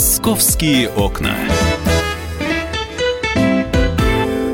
Московские окна.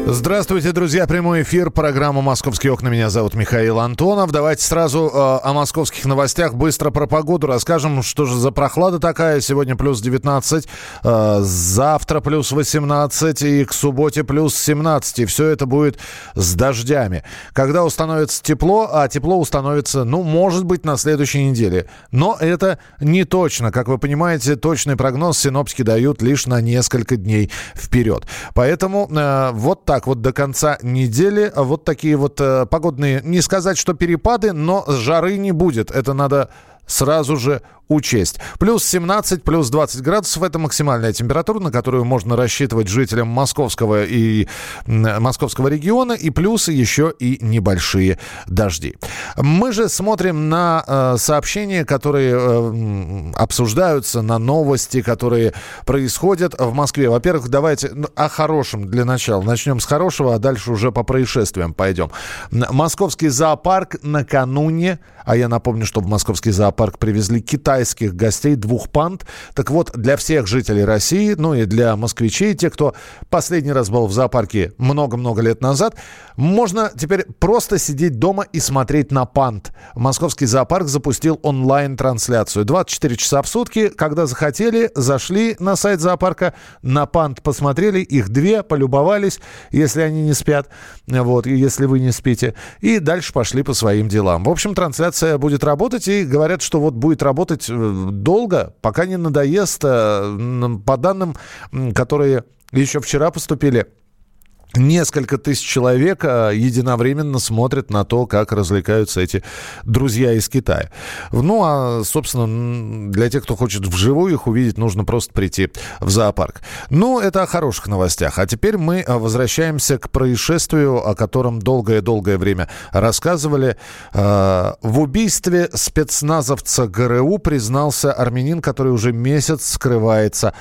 Здравствуйте, друзья. Прямой эфир. Программа «Московские окна». Меня зовут Михаил Антонов. Давайте сразу э, о московских новостях. Быстро про погоду расскажем, что же за прохлада такая. Сегодня плюс 19, э, завтра плюс 18 и к субботе плюс 17. И все это будет с дождями. Когда установится тепло, а тепло установится, ну, может быть, на следующей неделе. Но это не точно. Как вы понимаете, точный прогноз синоптики дают лишь на несколько дней вперед. Поэтому э, вот так так вот до конца недели. Вот такие вот э, погодные, не сказать, что перепады, но жары не будет. Это надо сразу же учесть. Плюс 17, плюс 20 градусов – это максимальная температура, на которую можно рассчитывать жителям московского и московского региона, и плюсы еще и небольшие дожди. Мы же смотрим на э, сообщения, которые э, обсуждаются, на новости, которые происходят в Москве. Во-первых, давайте ну, о хорошем для начала. Начнем с хорошего, а дальше уже по происшествиям пойдем. Московский зоопарк накануне, а я напомню, что в московский зоопарк привезли Китай китайских гостей, двух панд. Так вот, для всех жителей России, ну и для москвичей, те, кто последний раз был в зоопарке много-много лет назад, можно теперь просто сидеть дома и смотреть на панд. Московский зоопарк запустил онлайн-трансляцию. 24 часа в сутки, когда захотели, зашли на сайт зоопарка, на панд посмотрели, их две, полюбовались, если они не спят, вот, если вы не спите, и дальше пошли по своим делам. В общем, трансляция будет работать, и говорят, что вот будет работать Э, долго, пока не надоест. Э, по данным, которые еще вчера поступили, Несколько тысяч человек э, единовременно смотрят на то, как развлекаются эти друзья из Китая. Ну, а, собственно, для тех, кто хочет вживую их увидеть, нужно просто прийти в зоопарк. Ну, это о хороших новостях. А теперь мы э, возвращаемся к происшествию, о котором долгое-долгое время рассказывали. Э, в убийстве спецназовца ГРУ признался армянин, который уже месяц скрывается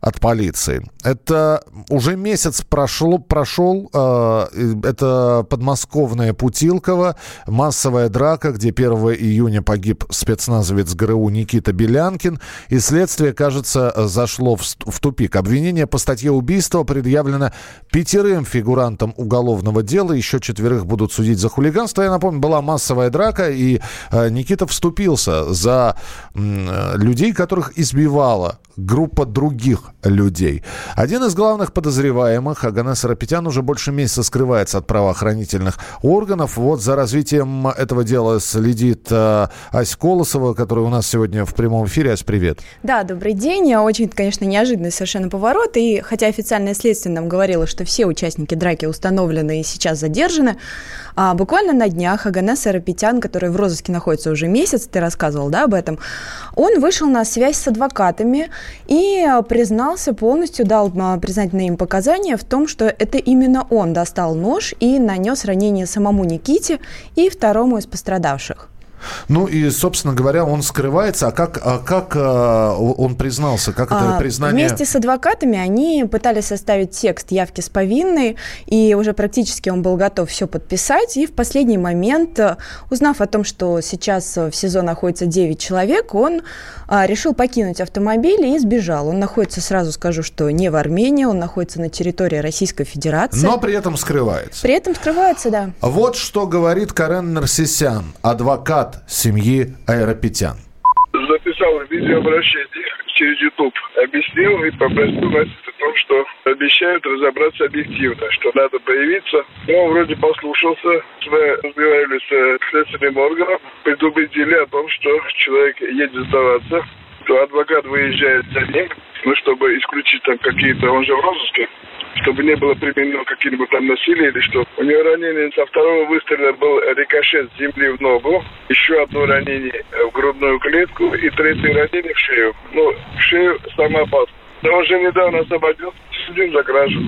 от полиции. Это уже месяц прошло, прошел. Э, это подмосковная Путилково. Массовая драка, где 1 июня погиб спецназовец ГРУ Никита Белянкин. И следствие, кажется, зашло в, в тупик. Обвинение по статье убийства предъявлено пятерым фигурантам уголовного дела. Еще четверых будут судить за хулиганство. Я напомню, была массовая драка, и э, Никита вступился за э, людей, которых избивала группа других людей. Один из главных подозреваемых, Аганес Рапетян, уже больше месяца скрывается от правоохранительных органов. Вот за развитием этого дела следит э, Ась Колосова, которая у нас сегодня в прямом эфире. Ась, привет. Да, добрый день. Очень, конечно, неожиданный совершенно поворот. И хотя официальное следствие нам говорило, что все участники драки установлены и сейчас задержаны, а буквально на днях Аганес Арапетян, который в розыске находится уже месяц, ты рассказывал да, об этом, он вышел на связь с адвокатами и признался полностью, дал а, признательные им показания в том, что это именно он достал нож и нанес ранение самому Никите и второму из пострадавших. Ну и, собственно говоря, он скрывается. А как, а как а, он признался? Как это а, признание? Вместе с адвокатами они пытались составить текст явки с повинной, и уже практически он был готов все подписать. И в последний момент, узнав о том, что сейчас в СИЗО находится 9 человек, он а, решил покинуть автомобиль и сбежал. Он находится, сразу скажу, что не в Армении, он находится на территории Российской Федерации. Но при этом скрывается. При этом скрывается, да. Вот что говорит Карен Нарсисян, адвокат брат семьи Аэропетян. Записал видеообращение через YouTube. Объяснил и попросил нас о том, что обещают разобраться объективно, что надо появиться. Но он вроде послушался. Мы разговаривали с следственным органом, предупредили о том, что человек едет сдаваться, то адвокат выезжает за ним, ну, чтобы исключить там какие-то, он же в розыске, чтобы не было применено какие-нибудь там насилие или что. У него ранение со второго выстрела был рикошет с земли в ногу, еще одно ранение в грудную клетку и третье ранение в шею. Ну, в шею самопад. Но он же недавно освободился, судим за кражу.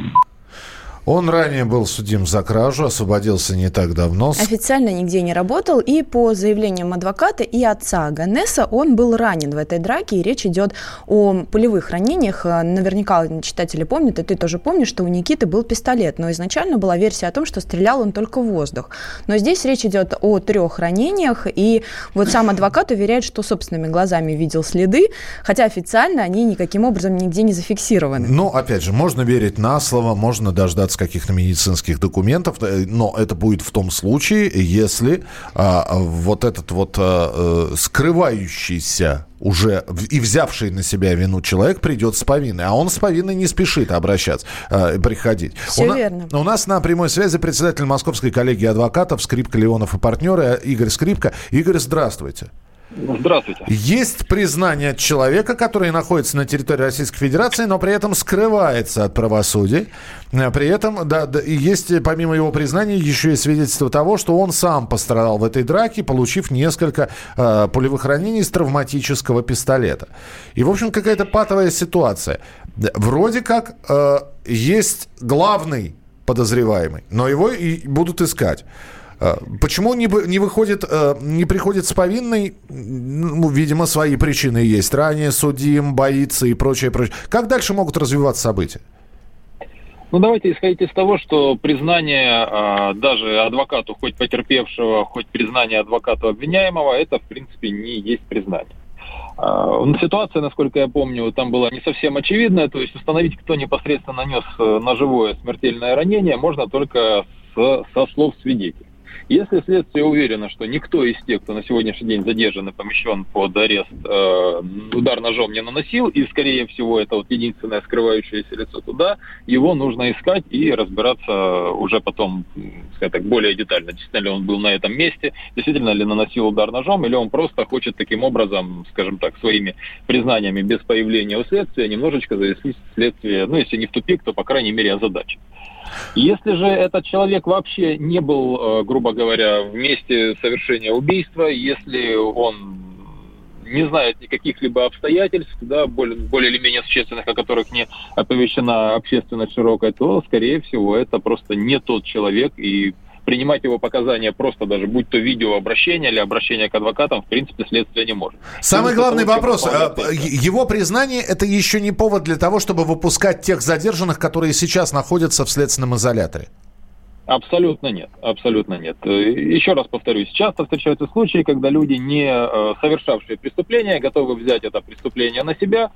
Он ранее был судим за кражу, освободился не так давно. Официально нигде не работал, и по заявлениям адвоката и отца Ганеса он был ранен в этой драке, и речь идет о пулевых ранениях. Наверняка читатели помнят, и ты тоже помнишь, что у Никиты был пистолет, но изначально была версия о том, что стрелял он только в воздух. Но здесь речь идет о трех ранениях, и вот сам адвокат уверяет, что собственными глазами видел следы, хотя официально они никаким образом нигде не зафиксированы. Ну, опять же, можно верить на слово, можно дождаться каких-то медицинских документов, э, но это будет в том случае, если а, вот этот вот а, скрывающийся уже и взявший на себя вину человек придет с повинной. А он с повинной не спешит обращаться, э, приходить. Все у верно. На, у нас на прямой связи председатель Московской коллегии адвокатов Скрипка, Леонов и партнеры Игорь Скрипка. Игорь, здравствуйте. Здравствуйте. Есть признание человека, который находится на территории Российской Федерации, но при этом скрывается от правосудия. Э, при этом, да, да есть помимо его признания еще и свидетельство того, что он сам пострадал в этой драке, получив несколько э, пулевых ранений из травматического пистолета. И, в общем, какая-то патовая ситуация. Вроде как э, есть главный подозреваемый, но его и будут искать. Э, почему не, не выходит, э, не приходит с повинной? Ну, видимо, свои причины есть. Ранее судим, боится и прочее, прочее. Как дальше могут развиваться события? Ну, давайте исходить из того, что признание э, даже адвокату, хоть потерпевшего, хоть признание адвокату обвиняемого, это, в принципе, не есть признание. Э, ситуация, насколько я помню, там была не совсем очевидная, то есть установить, кто непосредственно нанес ножевое смертельное ранение, можно только со слов свидетелей. Если следствие уверено, что никто из тех, кто на сегодняшний день задержан и помещен под арест, э, удар ножом не наносил, и, скорее всего, это вот единственное скрывающееся лицо туда, его нужно искать и разбираться уже потом, скажем так, более детально, действительно ли он был на этом месте, действительно ли наносил удар ножом, или он просто хочет таким образом, скажем так, своими признаниями без появления у следствия немножечко завести следствие, ну, если не в тупик, то, по крайней мере, озадачить. Если же этот человек вообще не был, э, грубо говоря, в месте совершения убийства, если он не знает никаких либо обстоятельств, да, более, более или менее существенных, о которых не оповещена общественность широкая, то, скорее всего, это просто не тот человек, и принимать его показания просто даже, будь то видеообращение или обращение к адвокатам, в принципе, следствие не может. Самый главный вопрос. А, его признание – это еще не повод для того, чтобы выпускать тех задержанных, которые сейчас находятся в следственном изоляторе? Абсолютно нет, абсолютно нет. Э, еще раз повторюсь, часто встречаются случаи, когда люди, не э, совершавшие преступления, готовы взять это преступление на себя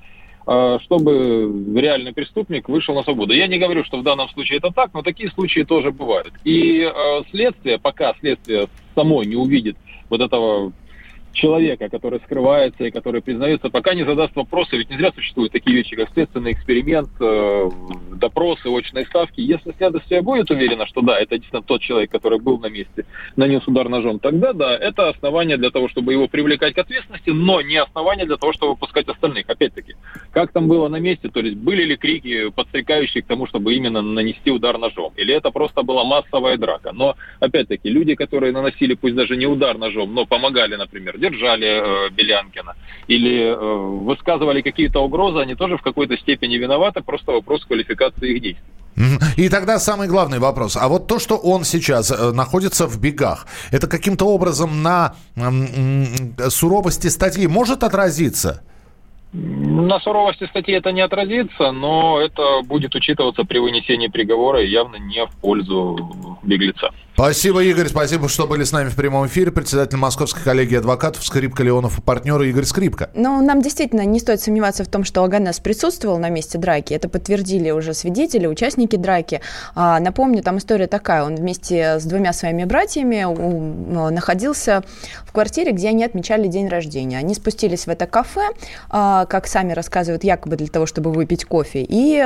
чтобы реальный преступник вышел на свободу. Я не говорю, что в данном случае это так, но такие случаи тоже бывают. И э, следствие, пока следствие само не увидит вот этого человека, который скрывается и который признается, пока не задаст вопросы, ведь не зря существуют такие вещи, как следственный эксперимент, э, допросы, очные ставки. Если следствие будет уверено, что да, это действительно тот человек, который был на месте, нанес удар ножом, тогда да, это основание для того, чтобы его привлекать к ответственности, но не основание для того, чтобы выпускать остальных. Опять-таки, как там было на месте, то есть были ли крики, подстрекающие к тому, чтобы именно нанести удар ножом, или это просто была массовая драка. Но, опять-таки, люди, которые наносили, пусть даже не удар ножом, но помогали, например, держали э, Белянкина или э, высказывали какие-то угрозы, они тоже в какой-то степени виноваты, просто вопрос квалификации их действий. И тогда самый главный вопрос. А вот то, что он сейчас э, находится в бегах, это каким-то образом на суровости статьи может отразиться? На суровости статьи это не отразится, но это будет учитываться при вынесении приговора и явно не в пользу беглеца. Спасибо, Игорь, спасибо, что были с нами в прямом эфире. Председатель Московской коллегии адвокатов Скрипка Леонов и партнеры Игорь Скрипка. Ну, нам действительно не стоит сомневаться в том, что Аганес присутствовал на месте драки. Это подтвердили уже свидетели, участники драки. А, напомню, там история такая. Он вместе с двумя своими братьями у, находился в квартире, где они отмечали день рождения. Они спустились в это кафе, а, как сами рассказывают, якобы для того, чтобы выпить кофе. И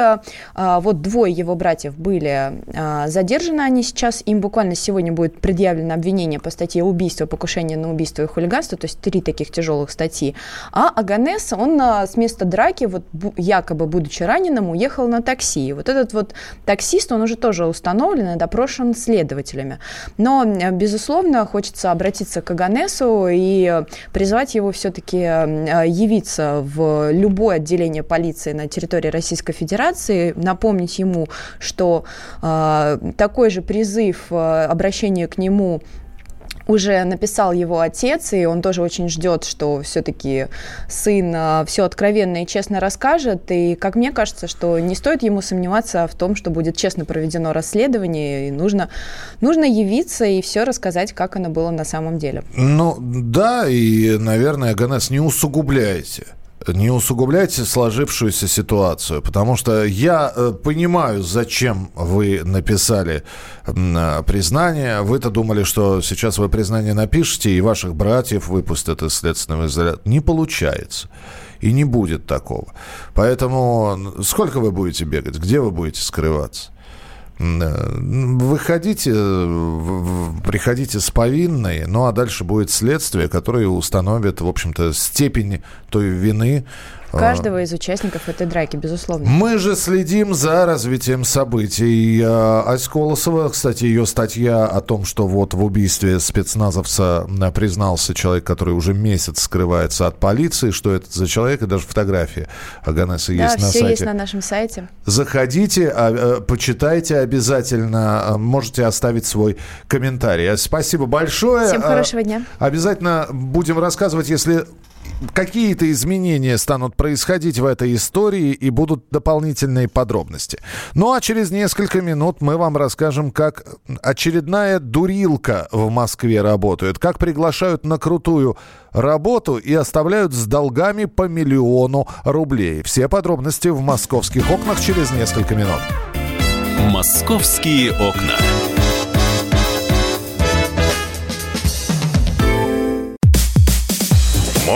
а, вот двое его братьев были а, задержаны они сейчас. Им буквально сегодня будет предъявлено обвинение по статье убийство, покушение на убийство и хулиганство, то есть три таких тяжелых статьи. А Аганес, он а, с места драки, вот якобы будучи раненым, уехал на такси. Вот этот вот таксист, он уже тоже установлен и допрошен следователями. Но, безусловно, хочется обратиться к Аганесу и призвать его все-таки явиться в любое отделение полиции на территории Российской Федерации, напомнить ему, что э, такой же призыв, э, обращение к нему уже написал его отец, и он тоже очень ждет, что все-таки сын а, все откровенно и честно расскажет. И, как мне кажется, что не стоит ему сомневаться в том, что будет честно проведено расследование, и нужно, нужно явиться и все рассказать, как оно было на самом деле. Ну, да, и, наверное, Ганес, не усугубляйте не усугубляйте сложившуюся ситуацию, потому что я э, понимаю, зачем вы написали э, признание. Вы-то думали, что сейчас вы признание напишете, и ваших братьев выпустят из следственного изолятора. Не получается. И не будет такого. Поэтому сколько вы будете бегать? Где вы будете скрываться? Выходите, приходите с повинной, ну а дальше будет следствие, которое установит, в общем-то, степень той вины, Каждого из участников этой драки, безусловно. Мы же следим за развитием событий. Ась Колосова, кстати, ее статья о том, что вот в убийстве спецназовца признался человек, который уже месяц скрывается от полиции, что это за человек, и даже фотография Аганеса да, есть на все сайте. есть на нашем сайте. Заходите, а, почитайте обязательно, а, можете оставить свой комментарий. Спасибо большое. Всем хорошего дня. Обязательно будем рассказывать, если какие-то изменения станут происходить в этой истории и будут дополнительные подробности. Ну а через несколько минут мы вам расскажем, как очередная дурилка в Москве работает, как приглашают на крутую работу и оставляют с долгами по миллиону рублей. Все подробности в московских окнах через несколько минут. Московские окна.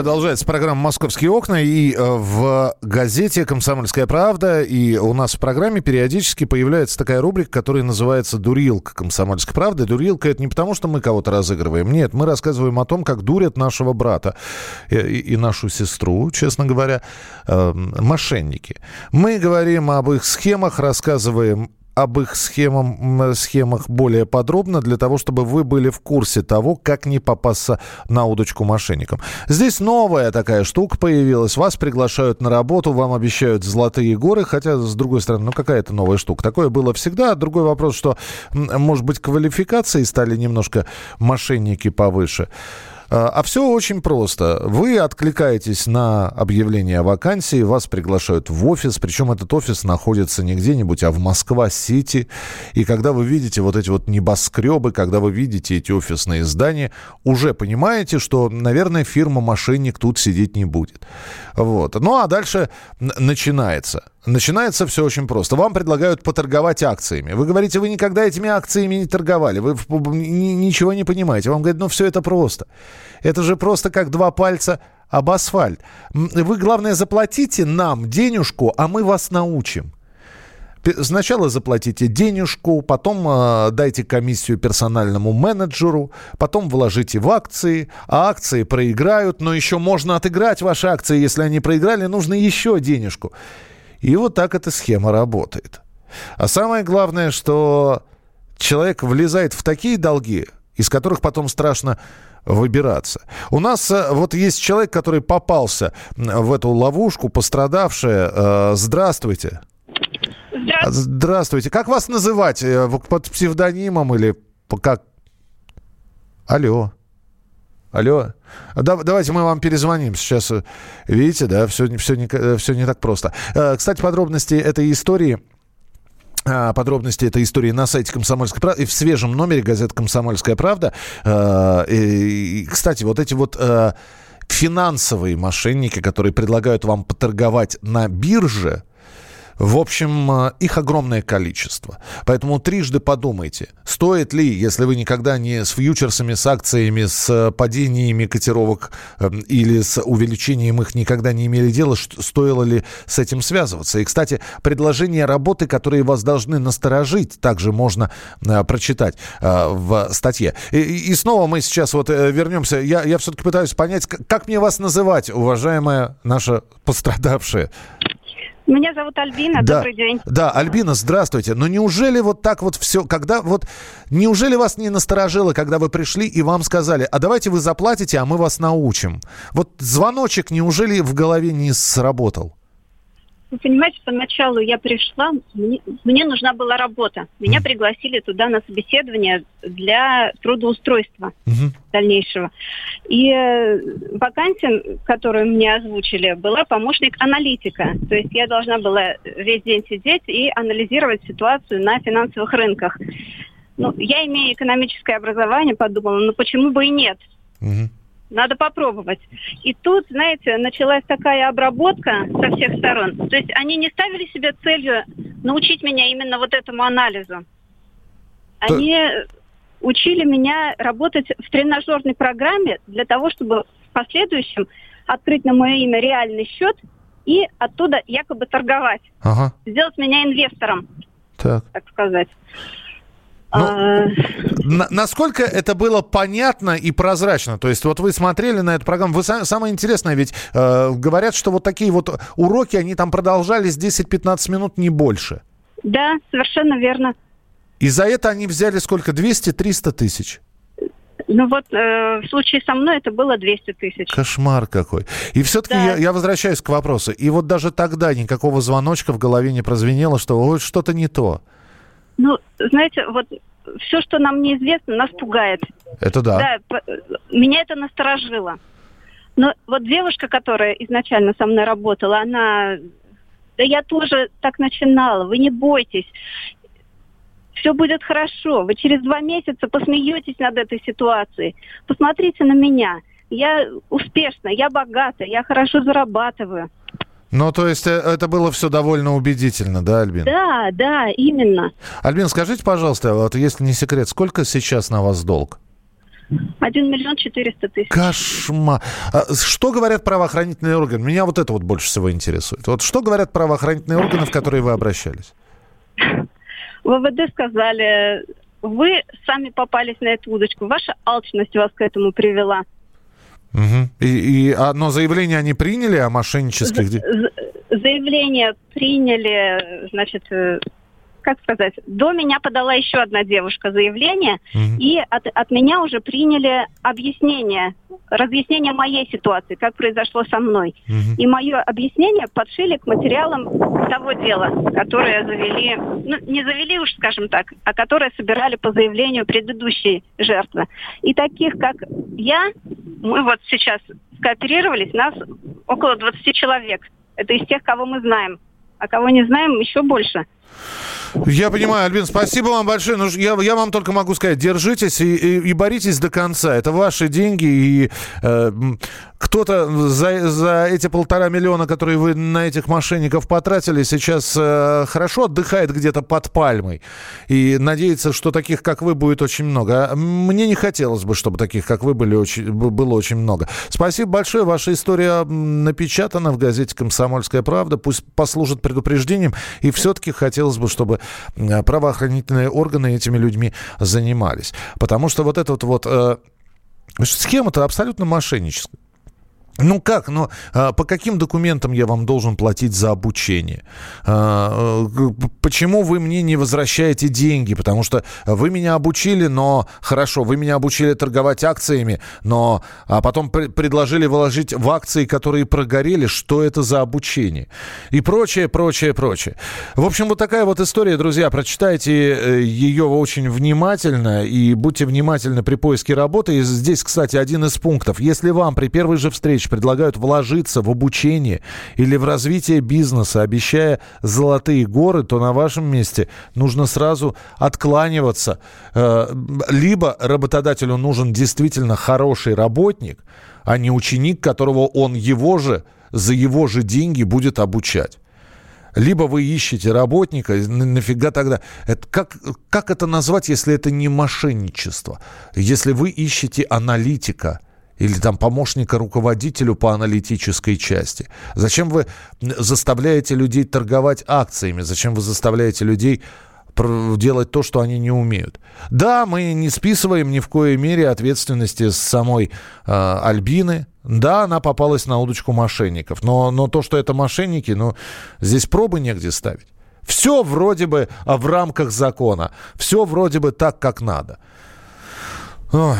Продолжается программа «Московские окна». И э, в газете «Комсомольская правда» и у нас в программе периодически появляется такая рубрика, которая называется «Дурилка комсомольской правды». Дурилка – это не потому, что мы кого-то разыгрываем. Нет, мы рассказываем о том, как дурят нашего брата и, и- нашу сестру, честно говоря, э, мошенники. Мы говорим об их схемах, рассказываем об их схемам, схемах более подробно, для того, чтобы вы были в курсе того, как не попасться на удочку мошенникам. Здесь новая такая штука появилась. Вас приглашают на работу, вам обещают золотые горы, хотя, с другой стороны, ну какая это новая штука? Такое было всегда. Другой вопрос, что, может быть, квалификации стали немножко мошенники повыше. А а все очень просто. Вы откликаетесь на объявление о вакансии, вас приглашают в офис, причем этот офис находится не где-нибудь, а в Москва-Сити. И когда вы видите вот эти вот небоскребы, когда вы видите эти офисные здания, уже понимаете, что, наверное, фирма-мошенник тут сидеть не будет. Вот. Ну а дальше начинается. Начинается все очень просто. Вам предлагают поторговать акциями. Вы говорите, вы никогда этими акциями не торговали, вы ничего не понимаете. Вам говорят, ну все это просто. Это же просто как два пальца об асфальт. Вы, главное, заплатите нам денежку, а мы вас научим. Сначала заплатите денежку, потом э, дайте комиссию персональному менеджеру, потом вложите в акции, а акции проиграют, но еще можно отыграть ваши акции, если они проиграли, нужно еще денежку. И вот так эта схема работает. А самое главное, что человек влезает в такие долги, из которых потом страшно выбираться. У нас э, вот есть человек, который попался в эту ловушку, пострадавшая. Э, Здравствуйте. А, Здравствуйте. Как вас называть? Э, Под псевдонимом или как? Алло. Алло. Да- давайте мы вам перезвоним. Сейчас, видите, да, все, все, не, все не так просто. Э, Кстати, подробности этой истории а, Подробности этой истории на сайте «Комсомольской правды» и в свежем номере газеты «Комсомольская правда». Э, и, кстати, вот эти вот э, финансовые мошенники, которые предлагают вам поторговать на бирже, в общем, э, их огромное количество. Поэтому трижды подумайте, стоит ли, если вы никогда не с фьючерсами, с акциями, с э, падениями котировок э, или с увеличением их никогда не имели дела, стоило ли с этим связываться. И, кстати, предложения работы, которые вас должны насторожить, также можно прочитать в статье. И снова мы сейчас вот вернемся. Я, я все-таки пытаюсь понять, как мне вас называть, уважаемая наша пострадавшая. Меня зовут Альбина, да, добрый день. Да, Альбина, здравствуйте. Но неужели вот так вот все, когда вот, неужели вас не насторожило, когда вы пришли и вам сказали, а давайте вы заплатите, а мы вас научим? Вот звоночек неужели в голове не сработал? Вы понимаете, поначалу я пришла, мне, мне нужна была работа. Меня mm. пригласили туда на собеседование для трудоустройства mm-hmm. дальнейшего. И э, вакансия, которую мне озвучили, была помощник аналитика. То есть я должна была весь день сидеть и анализировать ситуацию на финансовых рынках. Ну, я имею экономическое образование, подумала, ну почему бы и нет? Mm-hmm. Надо попробовать. И тут, знаете, началась такая обработка со всех сторон. То есть они не ставили себе целью научить меня именно вот этому анализу. Они учили меня работать в тренажерной программе для того, чтобы в последующем открыть на мое имя реальный счет и оттуда якобы торговать. Ага. Сделать меня инвестором, так, так сказать. Ну, а... на, насколько это было понятно и прозрачно? То есть вот вы смотрели на эту программу, вы самое интересное, ведь э, говорят, что вот такие вот уроки, они там продолжались 10-15 минут, не больше. Да, совершенно верно. И за это они взяли сколько? 200-300 тысяч? Ну вот э, в случае со мной это было 200 тысяч. Кошмар какой. И все-таки да. я, я возвращаюсь к вопросу. И вот даже тогда никакого звоночка в голове не прозвенело, что вот что-то не то. Ну, знаете, вот все, что нам неизвестно, нас пугает. Это да. Да, меня это насторожило. Но вот девушка, которая изначально со мной работала, она... Да я тоже так начинала, вы не бойтесь. Все будет хорошо. Вы через два месяца посмеетесь над этой ситуацией. Посмотрите на меня. Я успешна, я богата, я хорошо зарабатываю. Ну, то есть э, это было все довольно убедительно, да, Альбин? Да, да, именно. Альбин, скажите, пожалуйста, вот если не секрет, сколько сейчас на вас долг? Один миллион четыреста тысяч. Кошмар. А что говорят правоохранительные органы? Меня вот это вот больше всего интересует. Вот что говорят правоохранительные органы, в которые вы обращались? ВВД сказали, вы сами попались на эту удочку, ваша алчность вас к этому привела. Угу. И, и, а, но заявление они приняли о мошеннических... Заявление приняли, значит, э, как сказать, до меня подала еще одна девушка заявление, угу. и от, от меня уже приняли объяснение, разъяснение моей ситуации, как произошло со мной. Угу. И мое объяснение подшили к материалам того дела, которое завели, ну, не завели уж, скажем так, а которое собирали по заявлению предыдущей жертвы. И таких, как я, мы вот сейчас скооперировались, нас около 20 человек. Это из тех, кого мы знаем. А кого не знаем, еще больше. Я понимаю, Альбин, спасибо вам большое. Ну, я, я вам только могу сказать, держитесь и, и, и боритесь до конца. Это ваши деньги, и э, кто-то за, за эти полтора миллиона, которые вы на этих мошенников потратили, сейчас э, хорошо отдыхает где-то под пальмой. И надеется, что таких, как вы, будет очень много. А мне не хотелось бы, чтобы таких, как вы, были очень, было очень много. Спасибо большое. Ваша история напечатана в газете «Комсомольская правда». Пусть послужит предупреждением. И все-таки хотелось бы, чтобы Э, правоохранительные органы этими людьми занимались. Потому что вот эта вот, вот э, схема-то абсолютно мошенническая. Ну как, ну по каким документам я вам должен платить за обучение? А, э, почему вы мне не возвращаете деньги? Потому что вы меня обучили, но хорошо, вы меня обучили торговать акциями, но а потом пр- предложили вложить в акции, которые прогорели. Что это за обучение? И прочее, прочее, прочее. В общем, вот такая вот история, друзья. Прочитайте э, ее очень внимательно и будьте внимательны при поиске работы. И здесь, кстати, один из пунктов. Если вам при первой же встрече Валерьевич предлагают вложиться в обучение или в развитие бизнеса, обещая золотые горы, то на вашем месте нужно сразу откланиваться. Э, либо работодателю нужен действительно хороший работник, а не ученик, которого он его же за его же деньги будет обучать. Либо вы ищете работника, нафига тогда... Это, как, как это назвать, если это не мошенничество? Если вы ищете аналитика или там помощника руководителю по аналитической части. Зачем вы заставляете людей торговать акциями? Зачем вы заставляете людей делать то, что они не умеют. Да, мы не списываем ни в коей мере ответственности с самой э, Альбины. Да, она попалась на удочку мошенников. Но, но то, что это мошенники, ну, здесь пробы негде ставить. Все вроде бы а, в рамках закона. Все вроде бы так, как надо. Ой,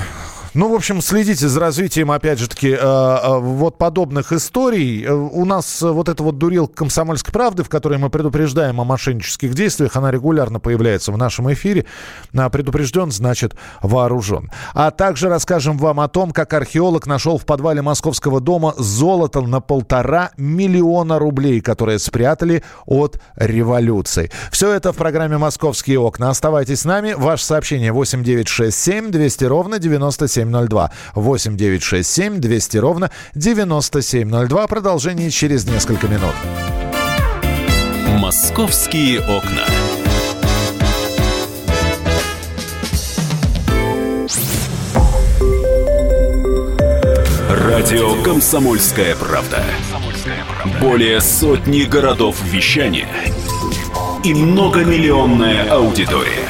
ну, в общем, следите за развитием, опять же таки, э, э, вот подобных историй. Э, у нас вот эта вот дурилка «Комсомольской правды», в которой мы предупреждаем о мошеннических действиях, она регулярно появляется в нашем эфире. Предупрежден, значит, вооружен. А также расскажем вам о том, как археолог нашел в подвале московского дома золото на полтора миллиона рублей, которые спрятали от революции. Все это в программе «Московские окна». Оставайтесь с нами. Ваше сообщение 8967 200 ровно 97 9702. 8 967 200 ровно 9702. Продолжение через несколько минут. «Московские окна». Радио «Комсомольская правда». Более сотни городов вещания и многомиллионная аудитория.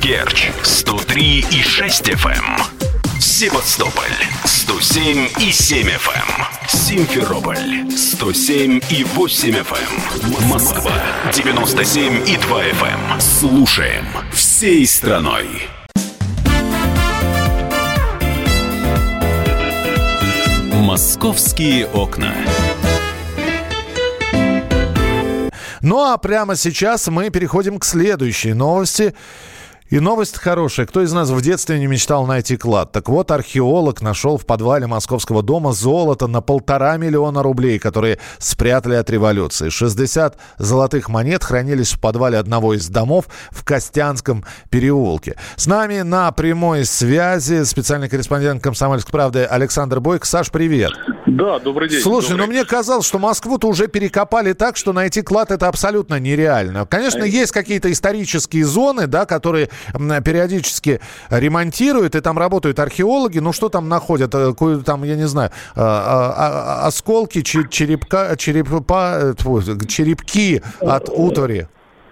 Керчь 103 и 6 FM. Эм. Севастополь 107 и 7 FM. Эм. Симферополь 107 и 8 FM. Эм. Москва 97 и 2 FM. Слушаем всей страной. Московские окна. Ну а прямо сейчас мы переходим к следующей новости. И новость хорошая. Кто из нас в детстве не мечтал найти клад? Так вот, археолог нашел в подвале московского дома золото на полтора миллиона рублей, которые спрятали от революции. 60 золотых монет хранились в подвале одного из домов в Костянском переулке. С нами на прямой связи специальный корреспондент «Комсомольской правды» Александр Бойко. Саш, привет. Да, добрый день. Слушай, добрый. ну мне казалось, что Москву-то уже перекопали так, что найти клад это абсолютно нереально. Конечно, а... есть какие-то исторические зоны, да, которые периодически ремонтируют, и там работают археологи. Ну, что там находят? Э, там, я не знаю, э, а, осколки черепка, черепа, э, черепки от утвари.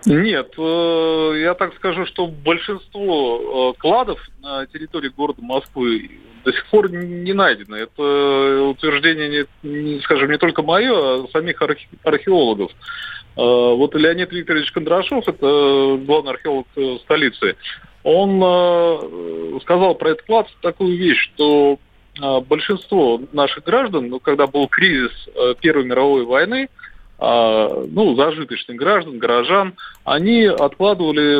Нет, я так скажу, что большинство кладов на территории города Москвы до сих пор не найдено. Это утверждение, не, скажем, не только мое, а самих археологов. Э, вот Леонид Викторович Кондрашов, это главный археолог э, столицы, он э, сказал про этот клад такую вещь, что большинство наших граждан, ну, когда был кризис Первой мировой войны, ну, зажиточных граждан, горожан, они откладывали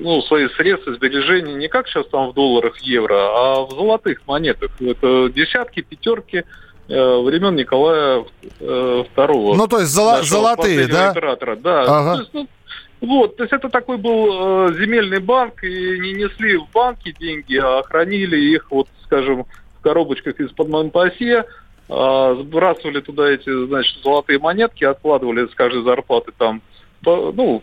ну, свои средства сбережения не как сейчас там в долларах, евро, а в золотых монетах. Это десятки, пятерки, Э, времен Николая II. Э, ну, то есть золо- золотые, да? Императора. Да. Ага. То есть, ну, вот, то есть это такой был э, земельный банк, и не несли в банки деньги, а хранили их, вот, скажем, в коробочках из-под Монпасье, э, сбрасывали туда эти, значит, золотые монетки, откладывали с каждой зарплаты там, по, ну,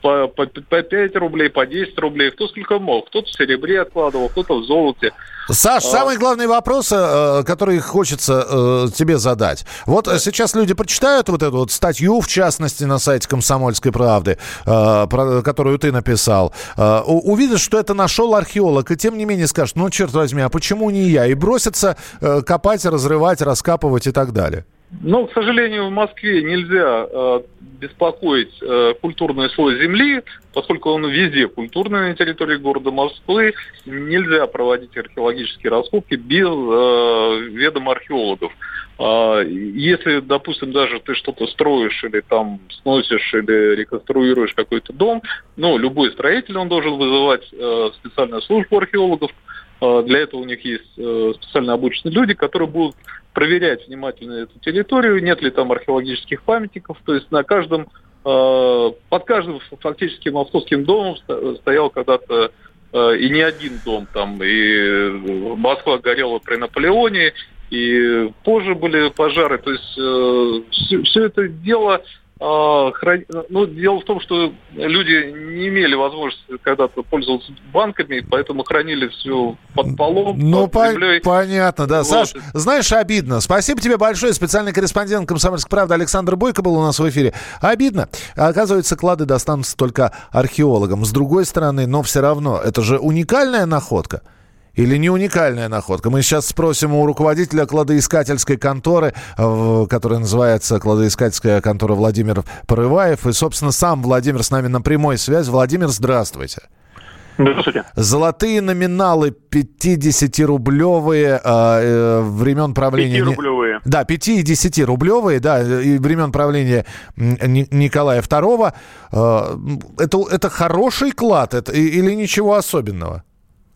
по, по, по 5 рублей, по 10 рублей, кто сколько мог. Кто-то в серебре откладывал, кто-то в золоте. Саш, а... самый главный вопрос, э, который хочется э, тебе задать. Вот да. сейчас люди прочитают вот эту вот статью, в частности, на сайте «Комсомольской правды», э, про, которую ты написал, увидят, что это нашел археолог, и тем не менее скажут, ну, черт возьми, а почему не я? И бросятся копать, разрывать, раскапывать и так далее. Ну, к сожалению, в Москве нельзя э, беспокоить э, культурный слой земли, поскольку он везде культурный на территории города Москвы. Нельзя проводить археологические раскопки без э, ведома археологов. Э, если, допустим, даже ты что-то строишь или там сносишь или реконструируешь какой-то дом, ну, любой строитель, он должен вызывать э, специальную службу археологов, э, для этого у них есть э, специально обученные люди, которые будут проверять внимательно эту территорию, нет ли там археологических памятников. То есть на каждом, э, под каждым фактически московским домом стоял когда-то э, и не один дом там, и Москва горела при Наполеоне, и позже были пожары. То есть э, все, все это дело ну, дело в том, что люди не имели возможности когда-то пользоваться банками, поэтому хранили все под полом, Ну, под по- землей. понятно, да. Вот. Саш, знаешь, обидно. Спасибо тебе большое. Специальный корреспондент «Комсомольской правды» Александр Бойко был у нас в эфире. Обидно. Оказывается, клады достанутся только археологам. С другой стороны, но все равно, это же уникальная находка. Или не уникальная находка? Мы сейчас спросим у руководителя кладоискательской конторы, э, которая называется кладоискательская контора Владимир Порываев. И, собственно, сам Владимир с нами на прямой связи. Владимир, здравствуйте. Здравствуйте. Золотые номиналы 50-рублевые э, э, времен правления... 5-рублевые. Да, 5 и 10-рублевые, да, и времен правления Николая II. Э, это, это хороший клад это, или ничего особенного?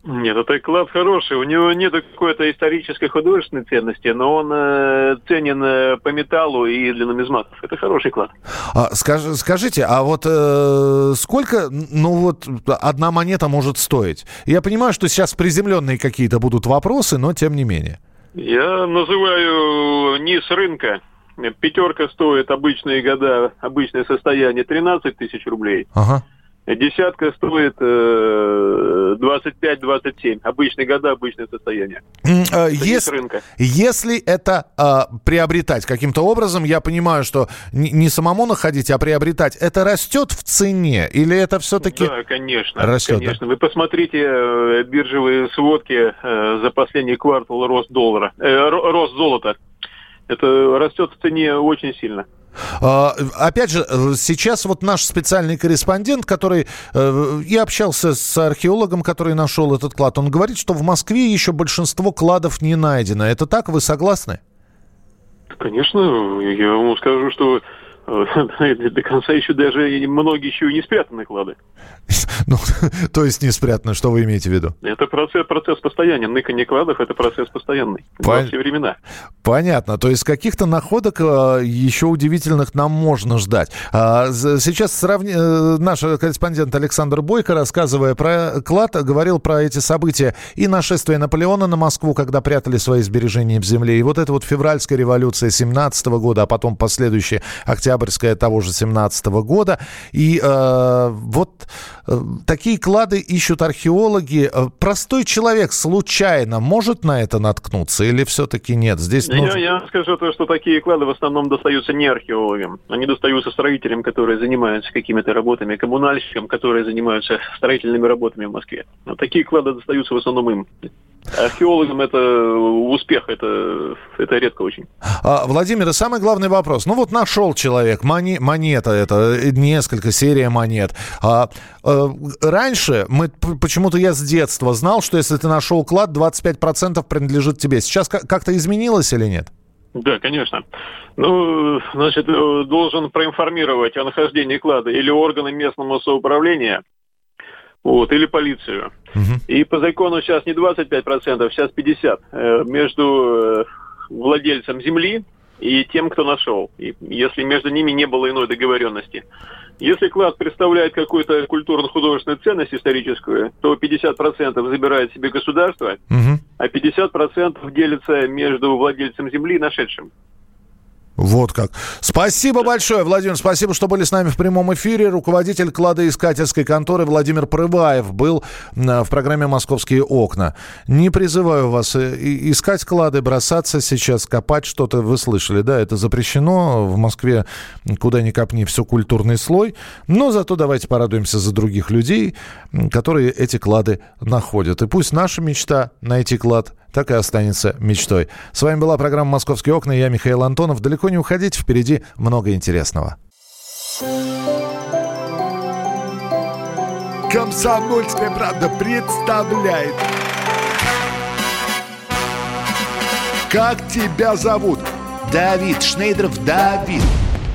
Нет, это клад хороший. У него нет какой-то исторической художественной ценности, но он э, ценен э, по металлу и для нумизматов. Это хороший клад. А, скаж, скажите, а вот э, сколько, ну вот, одна монета может стоить? Я понимаю, что сейчас приземленные какие-то будут вопросы, но тем не менее. Я называю низ рынка. Пятерка стоит обычные года, обычное состояние 13 тысяч рублей. Ага. Десятка стоит э, 25-27. Обычные года, обычное состояние. Э, если, рынка. если это э, приобретать каким-то образом, я понимаю, что не, не самому находить, а приобретать, это растет в цене или это все-таки Да, конечно. Растет, конечно. Да? Вы посмотрите э, биржевые сводки э, за последний квартал рост доллара, э, рост золота. Это растет в цене очень сильно. А, опять же, э, сейчас вот наш специальный корреспондент, который э, и общался с археологом, который нашел этот клад, он говорит, что в Москве еще большинство кладов не найдено. Это так? Вы согласны? Конечно, я вам скажу, что до конца еще даже многие еще и не спрятаны клады. Ну, то есть не спрятаны, что вы имеете в виду? Это процесс, процесс постоянный. Ныканье кладов – это процесс постоянный. Пон... Во все времена. Понятно. То есть каких-то находок э, еще удивительных нам можно ждать. А, сейчас сравни... Э, наш корреспондент Александр Бойко, рассказывая про клад, говорил про эти события и нашествие Наполеона на Москву, когда прятали свои сбережения в земле, и вот эта вот февральская революция 17 года, а потом последующие октябрь Октябрьская того же 17 года. И э, вот э, такие клады ищут археологи. Э, простой человек случайно может на это наткнуться или все-таки нет? Здесь нужно... я, я скажу то, что такие клады в основном достаются не археологам. Они достаются строителям, которые занимаются какими-то работами, коммунальщикам, которые занимаются строительными работами в Москве. Но такие клады достаются в основном им. Археологам это успех, это, это редко очень. А, Владимир, самый главный вопрос. Ну вот нашел человек мони, монета, это несколько серия монет. А, а, раньше мы почему-то я с детства знал, что если ты нашел клад, 25% принадлежит тебе. Сейчас как-то изменилось или нет? Да, конечно. Ну, значит, э, должен проинформировать о нахождении клада или органы местного самоуправления, вот, или полицию. Угу. И по закону сейчас не 25%, сейчас 50% э, между э, владельцем земли и тем, кто нашел, и если между ними не было иной договоренности. Если клад представляет какую-то культурно-художественную ценность историческую, то 50% забирает себе государство, угу. а 50% делится между владельцем земли и нашедшим. Вот как. Спасибо большое, Владимир. Спасибо, что были с нами в прямом эфире. Руководитель кладоискательской конторы Владимир Прыбаев был в программе «Московские окна». Не призываю вас э, искать клады, бросаться сейчас, копать что-то. Вы слышали, да, это запрещено. В Москве куда ни копни, все культурный слой. Но зато давайте порадуемся за других людей, которые эти клады находят. И пусть наша мечта найти клад – так и останется мечтой. С вами была программа «Московские окна». Я Михаил Антонов. Далеко не уходите, впереди много интересного. Комсомольская правда представляет. Как тебя зовут? Давид Шнейдров Давид.